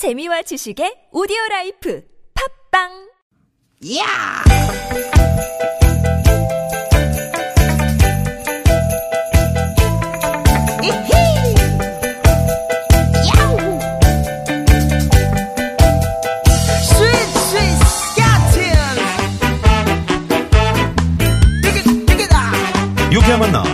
재미와 지식의 오디오 라이프 팝빵 야! 유쾌한 만남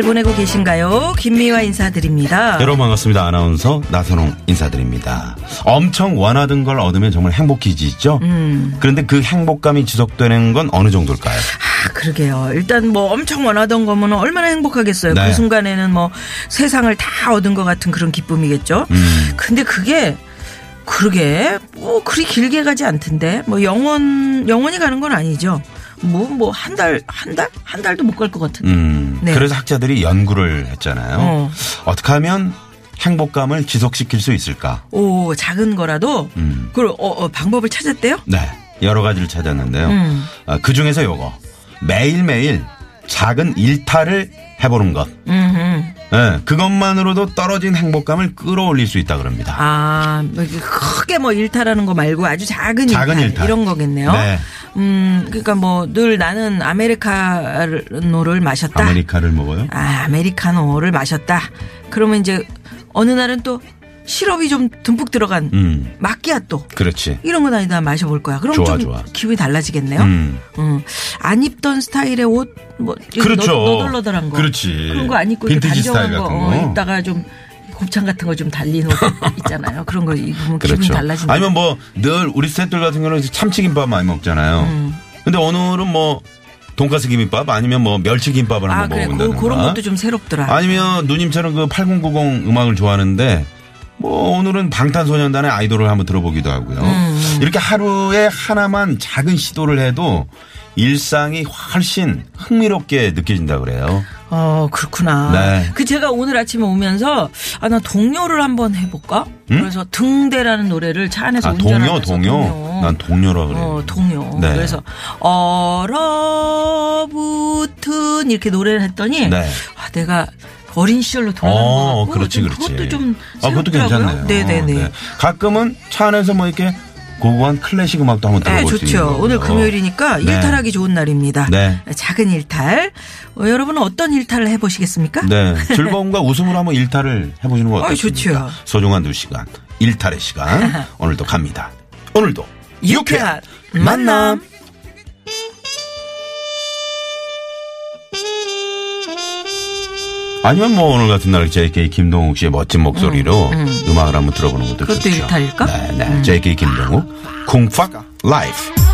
잘 보내고 계신가요? 김미화 인사드립니다. 여러분 반갑습니다 아나운서 나선홍 인사드립니다 엄청 원하던 걸 얻으면 정말 행복해지죠 음. 그런데 그 행복감이 지속되는 건 어느 정도일까요 아, 그러게요. 일단 뭐 엄청 원하던 거면 얼마나 행복하겠어요. 네. 그 순간에는 뭐 세상을 다 얻은 것 같은 그런 기쁨이겠죠. 음. 근데 그게 그러게 뭐 그리 길게 가지 않던데 뭐 영원 영원히 가는 건 아니죠. 뭐 뭐 한 달 한 달 한 달도 못 갈 것 같은. 음, 네. 그래서 학자들이 연구를 했잖아요 어. 어떻게 하면 행복감을 지속시킬 수 있을까 오 작은 거라도 음. 그 어, 어, 방법을 찾았대요. 네 여러 가지를 찾았는데요 음. 아, 그 중에서 요거 매일 매일 작은 일탈을 해보는 것 음. 네, 그것만으로도 떨어진 행복감을 끌어올릴 수 있다 그럽니다 아, 뭐 이렇게 크게 뭐 일탈하는 거 말고 아주 작은, 작은 일탈, 일탈. 이런 거겠네요. 네. 음, 그러니까 뭐 늘 나는 아메리카노를 마셨다. 아메리카를 먹어요? 아, 아메리카노를 마셨다. 그러면 이제 어느 날은 또 시럽이 좀 듬뿍 들어간 음, 마끼아또 그렇지. 이런 건 아니다 마셔볼 거야. 그럼 좋아, 좀 좋아. 기분이 달라지겠네요. 음. 음. 안 입던 스타일의 옷, 뭐 그렇죠. 너, 너덜너덜한 거, 그렇지. 그런 거 안 입고 빈티지 스타일 거, 같은 어, 거. 입다가 좀 곱창 같은 거 좀 달린 옷 있잖아요. 그런 거 입으면 기분이 그렇죠. 달라진다. 아니면 뭐 늘 우리 셋들 같은 경우는 참치김밥 많이 먹잖아요. 음. 근데 오늘은 뭐 돈가스 김밥 아니면 뭐 멸치 김밥을 아 한번 그래, 그, 먹어본다든가. 그런 것도 좀 새롭더라. 아니면 누님처럼 그 8090 음악을 좋아하는데 뭐 오늘은 방탄소년단의 아이돌을 한번 들어보기도 하고요. 음. 이렇게 하루에 하나만 작은 시도를 해도 일상이 훨씬 흥미롭게 느껴진다 그래요. 어 그렇구나. 네. 그 제가 오늘 아침에 오면서 아 나 동요를 한번 해볼까? 그래서 등대라는 노래를 차 안에서 아, 운전하면서 동요, 동요. 난 동요라 그래요. 어, 동요. 네. 그래서 얼어붙은 이렇게 노래를 했더니 네. 아, 내가 어린 시절로 돌아간 것 어, 같고 그렇지, 좀 그렇지. 그것도 좀 아, 그것도 새롭더라고요. 괜찮네요. 네네네. 네. 가끔은 차 안에서 뭐 이렇게 고고한 클래식 음악도 한번 네, 들어볼 수 있는 좋죠. 거고요. 오늘 금요일이니까 네. 일탈하기 좋은 날입니다. 네. 작은 일탈. 어, 여러분은 어떤 일탈을 해보시겠습니까? 네. 즐거움과 웃음으로 한번 일탈을 해보시는 거 어, 어떻습니까? 좋죠. 소중한 두 시간. 일탈의 시간. 오늘도 갑니다. 오늘도 유쾌한 만남. 아니면 뭐 오늘 같은 날 JK 김동욱 씨의 멋진 목소리로 음, 악을 한번 들어보는 것도 그것도 좋죠. 일탈일까? 네, 네. JK 김동욱 쿵팍 라이프.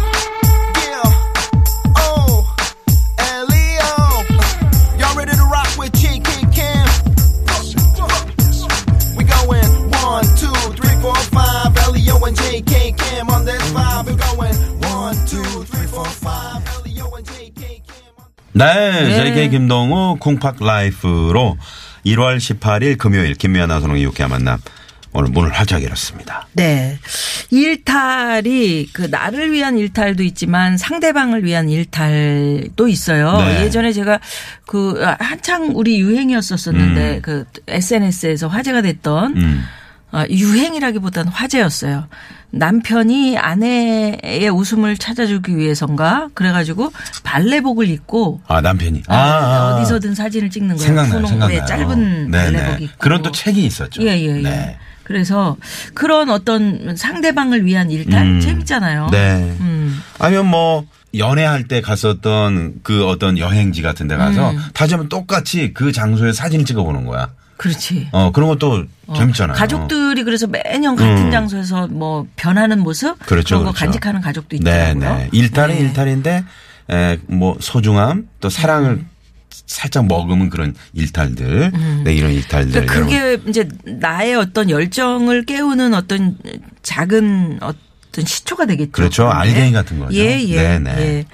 On 네, JK 김동욱 쿵팍 라이프로 1월 18일 금요일 김미아 나선홍의 유쾌한 만남 오늘 문을 활짝 열었습니다. 네. 일탈이 그 나를 위한 일탈도 있지만 상대방을 위한 일탈도 있어요. 네. 예전에 제가 그 한창 우리 유행이었었었는데 그 SNS에서 화제가 됐던 음. 아, 유행이라기보다는 화제였어요. 남편이 아내의 웃음을 찾아주기 위해선가 그래가지고 발레복을 입고 아, 남편이. 아, 아, 어디서든 사진을 찍는 거예요. 생각나요, 생각나요. 네, 짧은 네네. 발레복 입고 그런 또 책이 있었죠. 예, 예, 예. 네. 그래서 그런 어떤 상대방을 위한 일탈 음. 재밌잖아요. 네. 음. 아니면 뭐 연애할 때 갔었던 그 어떤 여행지 같은 데 가서 음. 다시 한번 똑같이 그 장소에 사진을 찍어 보는 거야. 그렇지. 어, 그런 것도 재밌잖아요. 가족들이 그래서 매년 같은 음. 장소에서 뭐 변하는 모습 그렇죠, 런거 그렇죠. 간직하는 가족도 네, 있더라고요. 네. 일탈은 네. 일탈인데, 에, 뭐, 소중함, 또 사랑을 살짝 머금은 그런 일탈들. 네, 이런 일탈들. 그러니까 여러분. 그게 이제 나의 어떤 열정을 깨우는 어떤 작은 어떤 시초가 되겠죠. 그렇죠. 알갱이 같은 거죠. 예, 예. 네네. 예.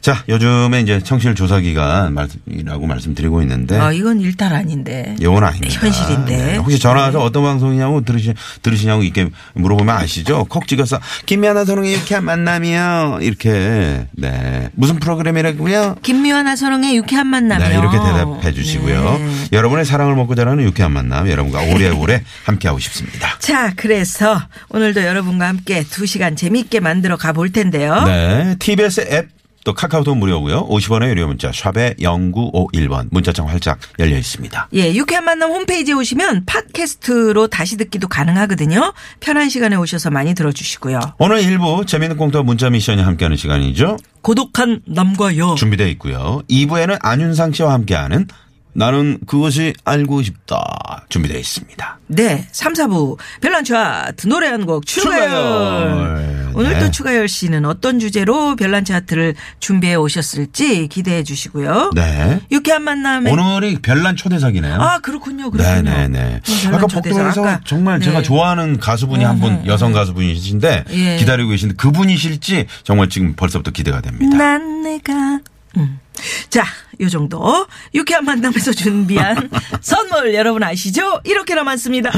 자, 요즘에 이제 청취율 조사 기간이라고 말씀드리고 있는데. 어, 이건 일탈 아닌데. 이건 아닙니다. 현실인데. 네. 혹시 전화 와서 어떤 방송이냐고 들으시, 들으시냐고 이렇게 물어보면 아시죠? 콕 찍어서, 김미아나 선홍의 유쾌한 만남이요. 이렇게, 네. 무슨 프로그램이라고요? 김미화 나선홍의 유쾌한 만남이요. 네, 이렇게 대답해 주시고요. 네. 여러분의 사랑을 먹고 자라는 유쾌한 만남, 여러분과 오래오래 함께하고 싶습니다. 자, 그래서 오늘도 여러분과 함께 두 시간 재미있게 만들어 가볼 텐데요. 네. TBS 앱, 또 카카오톡 무료고요. 50원의 유료 문자, 샵에 0951번. 문자창 활짝 열려 있습니다. 예, 유쾌한 만남 홈페이지에 오시면 팟캐스트로 다시 듣기도 가능하거든요. 편한 시간에 오셔서 많이 들어주시고요. 오늘 일부 재미있는 공터 문자 미션이 함께하는 시간이죠. 고독한 남과 여. 준비되어 있고요. 2부에는 안윤상 씨와 함께하는 나는 그것이 알고 싶다 준비되어 있습니다. 네, 3, 4부 별난 차트 노래 한 곡 추가열. 추가열. 오늘 네. 또 추가열 씨는 어떤 주제로 별난 차트를 준비해 오셨을지 기대해 주시고요. 네. 유쾌한 만남에 오늘이 별난 초대석이네요. 아 그렇군요, 그렇군요. 네네네. 어, 별난 아까 초대석. 복도에서 아까, 정말 제가 네. 좋아하는 가수분이 한 분 여성 가수분이신데 예. 기다리고 계신데 그분이실지 정말 지금 벌써부터 기대가 됩니다. 난 내가 음. 자, 요 정도 유쾌한 만남에서 준비한 선물 여러분 아시죠? 이렇게나 많습니다.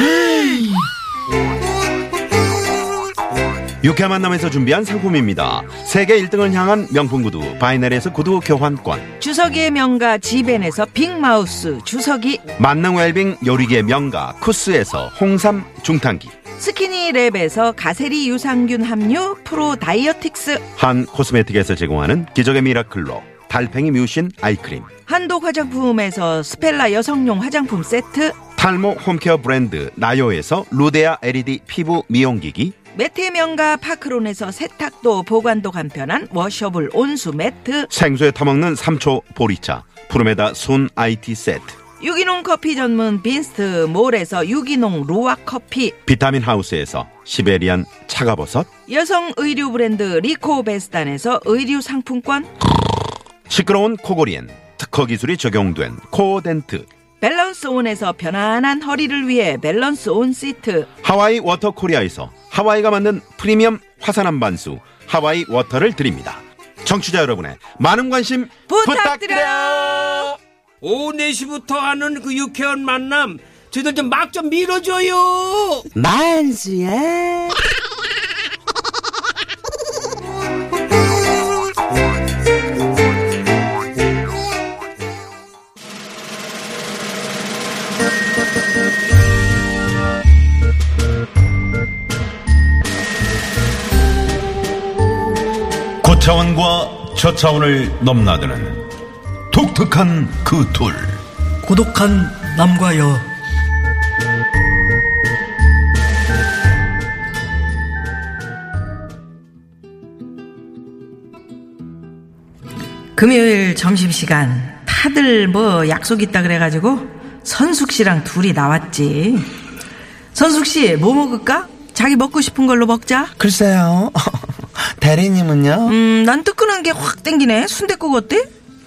유쾌한 만남에서 준비한 상품입니다. 세계 1등을 향한 명품 구두 바이넬에서 구두 교환권 주서기의 명가 지벤에서 빅마우스 주서기 만능 웰빙 요리계 명가 쿠스에서 홍삼 중탕기 스키니랩에서 가세리 유산균 함유 프로 다이어틱스 한 코스메틱에서 제공하는 기적의 미라클로 달팽이 mucin eye cream. 한독 화장품에서 스펠라 여성용 화장품 세트. 탈모 home care 브랜드 나요에서 루데아 LED 피부 미용기기. 매트 명가 파크론에서 세탁도 보관도 간편한 washable 온수 매트. 생수에 타먹는 3초 보리차. 푸르메다 순 IT 세트. 유기농 커피 전문 빈스트 몰에서 유기농 루아 커피. 비타민 하우스에서 시베리안 차가버섯. 여성 의류 브랜드 리코베스탄에서 의류 상품권 시끄러운 코골이엔 특허 기술이 적용된 코덴트 밸런스 온에서 편안한 허리를 위해 밸런스 온 시트 하와이 워터 코리아에서 하와이가 만든 프리미엄 화산암반수 하와이 워터를 드립니다. 청취자 여러분의 많은 관심 부탁드려요. 부탁드려요. 오후 4시부터 하는 그 유쾌한 만남 저희들 좀 막좀 밀어줘요 만수야 저 차원을 넘나드는 독특한 그 둘. 고독한 남과 여. 금요일 점심시간 다들 뭐 약속 있다 그래가지고 선숙 씨랑 둘이 나왔지. 선숙 씨 뭐 먹을까? 자기 먹고 싶은 걸로 먹자. 글쎄요. 대리님은요? 음 난 뜨끈한 게 확 땡기네 순댓국 어때?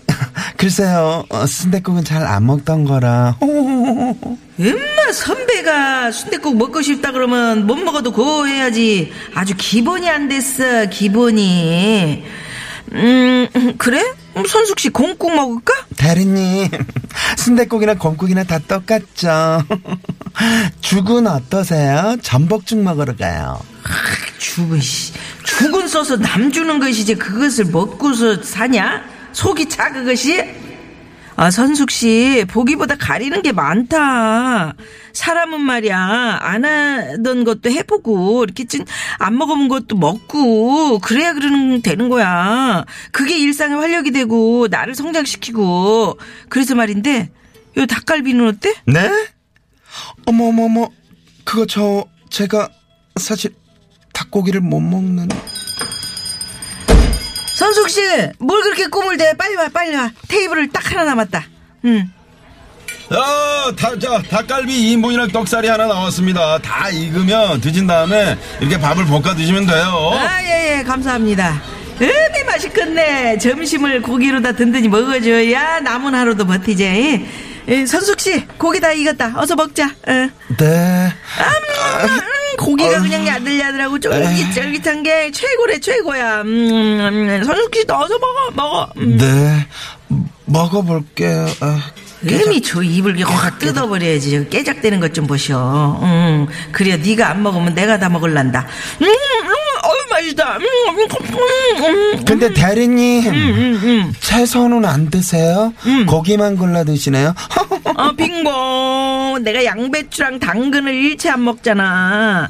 글쎄요 어, 순댓국은 잘 안 먹던 거라 엄마 선배가 순댓국 먹고 싶다 그러면 못 먹어도 고 해야지 아주 기본이 안 됐어 기본이 음 그래? 선숙 씨 공국 먹을까? 대리님 순댓국이나 곰국이나 다 똑같죠 죽은 어떠세요? 전복죽 먹으러 가요 죽은 씨 죽은 써서 남 주는 것이지 그것을 먹고서 사냐? 속이 차 그것이? 아 선숙 씨 보기보다 가리는 게 많다. 사람은 말이야 안 하던 것도 해보고 이렇게 찐안 먹어본 것도 먹고 그래야 그러는 되는 거야. 그게 일상의 활력이 되고 나를 성장시키고 그래서 말인데 요 닭갈비는 어때? 네? 어머머머 그거 저 제가 사실 닭고기를 못 먹는 선숙 씨, 뭘 그렇게 꿈을 대? 빨리 와, 빨리 와. 테이블을 딱 하나 남았다. 응. 어, 다, 자, 닭갈비 2인분이랑 떡살이 하나 나왔습니다. 다 익으면 드신 다음에 이렇게 밥을 볶아 드시면 돼요. 아, 예, 예, 감사합니다. 으미 맛있겠네. 점심을 고기로 다 든든히 먹어줘야 남은 하루도 버티지. 예, 선숙 씨, 고기 다 익었다. 어서 먹자. 어. 네 음, 음, 고기가 그냥 야들야들하고 쫄깃쫄깃한 게 최고래 최고야. 음, 음, 선숙 씨 넣어서 먹어 먹어. 음. 네. 먹어볼게요. 아, 음이 저 입을 확 뜯어버려야지. 깨작대는 것 좀 보셔. 음, 그래 네가 안 먹으면 내가 다 먹을란다. 음, 맛있다. 음, 음, 음, 음. 근데 대리님 채소는 안 드세요? 고기만 골라 드시네요. 어, 빙고. 내가 양배추랑 당근을 일체 안 먹잖아.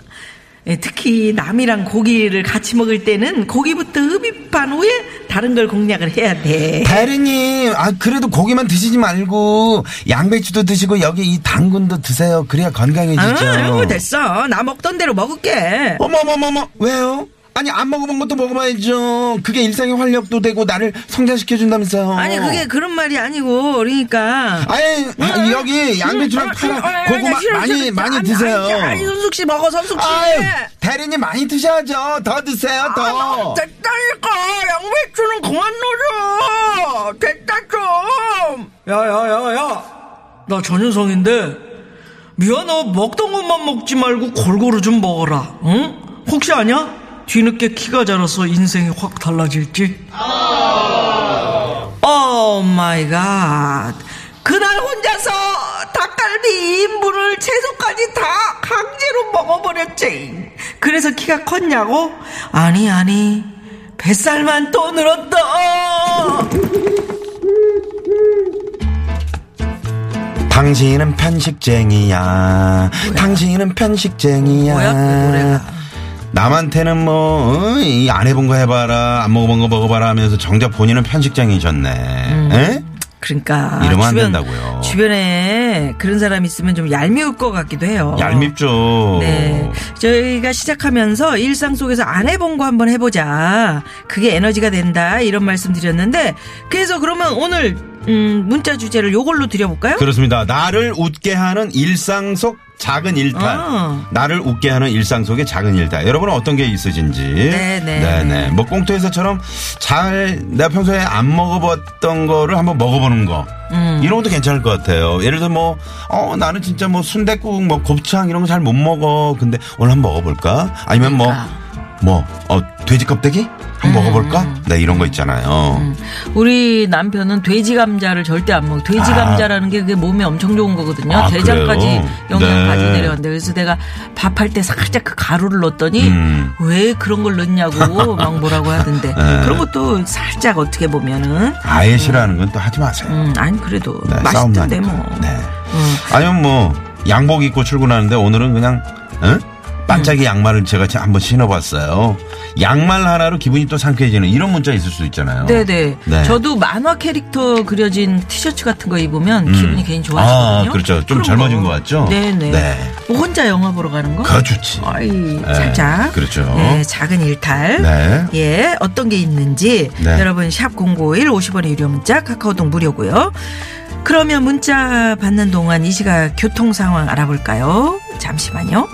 예, 특히 남이랑 고기를 같이 먹을 때는 고기부터 흡입한 후에 다른 걸 공략을 해야 돼. 대리님, 아 그래도 고기만 드시지 말고 양배추도 드시고 여기 이 당근도 드세요. 그래야 건강해지죠. 아, 됐어. 나 먹던 대로 먹을게. 어머머머머 왜요? 아니 안 먹어본 것도 먹어봐야죠. 그게 일상의 활력도 되고 나를 성장시켜준다면서요. 아니 그게 그런 말이 아니고 그러니까. 아니 아, 여기 양배추랑 파랑 고구마 많이 많이 드세요. 아니, 아니 선숙 씨 먹어 선숙 씨. 아유, 대리님 많이 드셔야죠. 더 드세요, 더. 됐다니까 양배추는 그만 넣어줘. 됐다 좀. 야야야야. 나 전효성인데 미안해 먹던 것만 먹지 말고 골고루 좀 먹어라. 응? 혹시 아냐? 뒤늦게 키가 자라서 인생이 확 달라질지. Oh my God. 그날 혼자서 닭갈비 2인분을 채소까지 다 강제로 먹어버렸지. 그래서 키가 컸냐고? 아니, 아니. 뱃살만 또 늘었다. 당신은 편식쟁이야. 당신은 편식쟁이야. 뭐야, 그 노래가. 남한테는 뭐, 어, 이안 해본 거 해봐라, 안 먹어본 거 먹어봐라 하면서 정작 본인은 편식쟁이셨네. 에? 그러니까. 이러면 안 된다고요. 주변에 그런 사람 있으면 좀 얄미울 것 같기도 해요. 얄밉죠. 네. 저희가 시작하면서 일상 속에서 안 해본 거 한번 해보자. 그게 에너지가 된다. 이런 말씀 드렸는데, 그래서 그러면 오늘, 음, 문자 주제를 요걸로 드려볼까요? 그렇습니다. 나를 웃게 하는 일상 속 작은 일탈. 어. 나를 웃게 하는 일상 속의 작은 일탈. 여러분은 어떤 게 있으신지. 네, 네. 네네. 뭐 꽁토에서처럼 잘 내가 평소에 안 먹어봤던 거를 한번 먹어보는 거. 음. 이런 것도 괜찮을 것 같아요. 예를 들어 뭐, 어, 나는 진짜 뭐 순댓국, 뭐 곱창 이런 거 잘 못 먹어. 근데 오늘 한번 먹어볼까? 아니면 뭐, 뭐, 어, 돼지 껍데기? 한번 음. 먹어볼까? 네, 이런 거 있잖아요. 우리 남편은 돼지 감자를 절대 안 먹어. 돼지 아. 감자라는 게 그게 몸에 엄청 좋은 거거든요. 아, 대장까지 그래요? 영양 까지 네. 내려간대. 그래서 내가 밥할 때 살짝 그 가루를 넣었더니 음. 왜 그런 걸 넣냐고 막 뭐라고 하던데. 네. 그런 것도 살짝 어떻게 보면은 아예 싫어하는 건 또 하지 마세요. 음, 아니 그래도 네, 싸움 맛있던데. 뭐. 네. 음. 아니면 뭐 양복 입고 출근하는데 오늘은 그냥 어? 반짝이 양말을 제가 한번 신어봤어요. 양말 하나로 기분이 또 상쾌해지는 이런 문자 있을 수 있잖아요. 네네. 네. 저도 만화 캐릭터 그려진 티셔츠 같은 거 입으면 기분이 괜히 좋아지거든요. 아, 그렇죠. 좀 젊어진 것 같죠? 네네. 네. 뭐 혼자 영화 보러 가는 거? 그거 좋지. 아이, 살짝. 그렇죠. 네, 작은 일탈. 네. 예, 어떤 게 있는지. 네. 여러분, 샵 051, 50원의 유료 문자, 카카오톡 무료고요 그러면 문자 받는 동안 이 시각 교통 상황 알아볼까요? 잠시만요.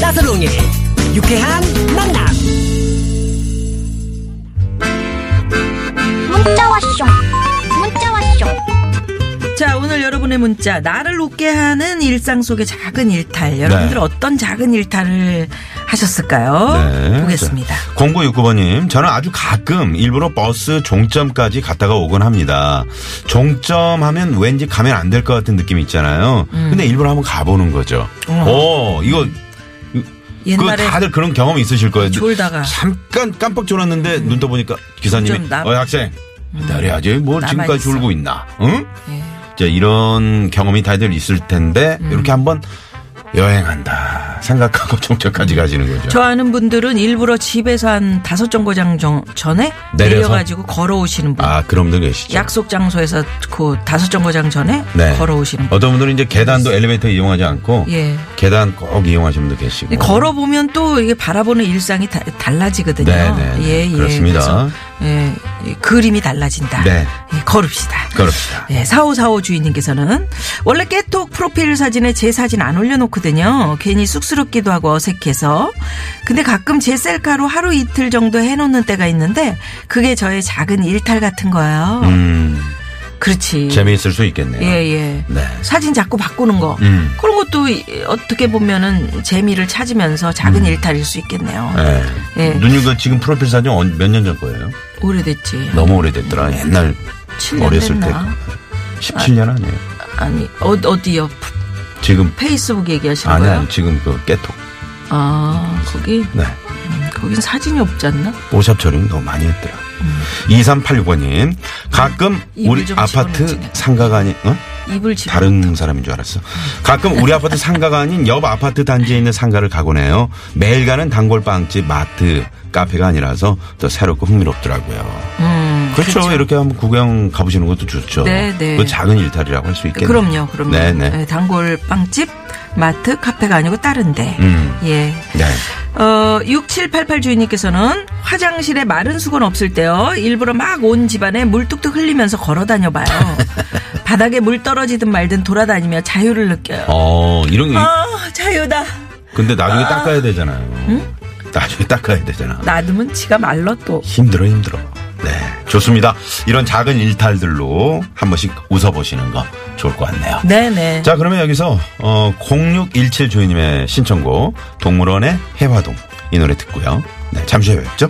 나서롱의 유쾌한 만남 문자 왔쇼 문자 왔쇼 자, 오늘 여러분의 문자. 나를 웃게 하는 일상 속의 작은 일탈. 여러분들 네. 어떤 작은 일탈을 하셨을까요? 네. 보겠습니다. 0969번님, 저는 아주 가끔 일부러 버스 종점까지 갔다가 오곤 합니다. 종점하면 왠지 가면 안 될 것 같은 느낌 있잖아요. 근데 일부러 한번 가보는 거죠. 음. 어. 오, 이거, 옛날에 그 다들 그런 경험 있으실 거예요. 졸다가. 잠깐 깜빡 졸았는데 눈 떠보니까 기사님이, 좀 남- 어, 학생, 내려야지. 뭘 남아있어. 지금까지 졸고 있나? 응? 예. 자, 이런 경험이 다들 있을 텐데, 음. 이렇게 한번 여행한다 생각하고 종점까지 가시는 거죠. 저 아는 분들은 일부러 집에서 한 다섯 정거장 정- 전에 내려서? 내려가지고 걸어오시는 분. 아, 그런 분들 계시죠. 약속 장소에서 그 다섯 정거장 전에 네. 걸어오시는 분. 어떤 분들은 이제 계단도 엘리베이터 이용하지 않고 예. 계단 꼭 이용하시는 분도 계시고. 걸어 보면 또 이게 바라보는 일상이 다- 달라지거든요. 네, 네, 네. 예, 예. 그렇습니다. 그래서, 예, 이 그림이 달라진다. 네. 예, 걸읍시다. 그럽시다. 예, 4545 주인님께서는 원래 깨톡 프로필 사진에 제 사진 안 올려놓거든요. 괜히 쑥스 럽기도 하고 어색해서. 근데 가끔 제 셀카로 하루 이틀 정도 해놓는 때가 있는데 그게 저의 작은 일탈 같은 거예요. 음, 그렇지. 재미있을 수 있겠네요. 예, 예. 네. 사진 자꾸 바꾸는 거. 음. 그런 것도 이- 어떻게 보면은 재미를 찾으면서 작은 일탈일 수 있겠네요. 예. 예. 누님 그 지금 프로필 사진 몇 년 전 거예요? 오래됐지. 너무 오래됐더라. 옛날 7년 어렸을 때. 됐나? 17년 아 니에요? 아니, 어, 어디요? 지금 페이스북 얘기하시는 아니 거예요? 아니 지금 그 깨톡. 아, 거기? 네. 음, 거긴 사진이 없지 않나? 오샵 처리는 너무 많이 했더라. 2386번님 가끔 입을 우리 좀 아파트. 상가가 아닌 어? 입을 집 다른 사람인 줄 알았어. 가끔 우리 아파트 상가가 아닌 옆 아파트 단지에 있는 상가를 가곤 해요. 매일 가는 단골 빵집, 마트, 카페가 아니라서 더 새롭고 흥미롭더라고요. 음, 그렇죠. 이렇게 한번 구경 가보시는 것도 좋죠. 네, 네. 그 작은 일탈이라고 할 수 있겠네요. 그럼요, 그럼요. 네, 네. 예, 단골 빵집, 마트, 카페가 아니고 다른데. 음. 예. 네. 어, 6788 주인님께서는 화장실에 마른 수건 없을 때요. 일부러 막 온 집안에 물 뚝뚝 흘리면서 걸어 다녀봐요. 바닥에 물 떨어지든 말든 돌아다니며 자유를 느껴요. 어, 이런 게. 아, 자유다. 근데 나중에 닦아야 되잖아요. 나중에 닦아야 되잖아. 놔두면 지가 말라 또. 힘들어, 힘들어. 네. 좋습니다. 이런 작은 일탈들로 한 번씩 웃어보시는 거 좋을 것 같네요. 네네. 자, 그러면 여기서, 어, 0617 주인님의 신청곡, 동물원의 해화동. 이 노래 듣고요. 네, 잠시 후에 뵙죠.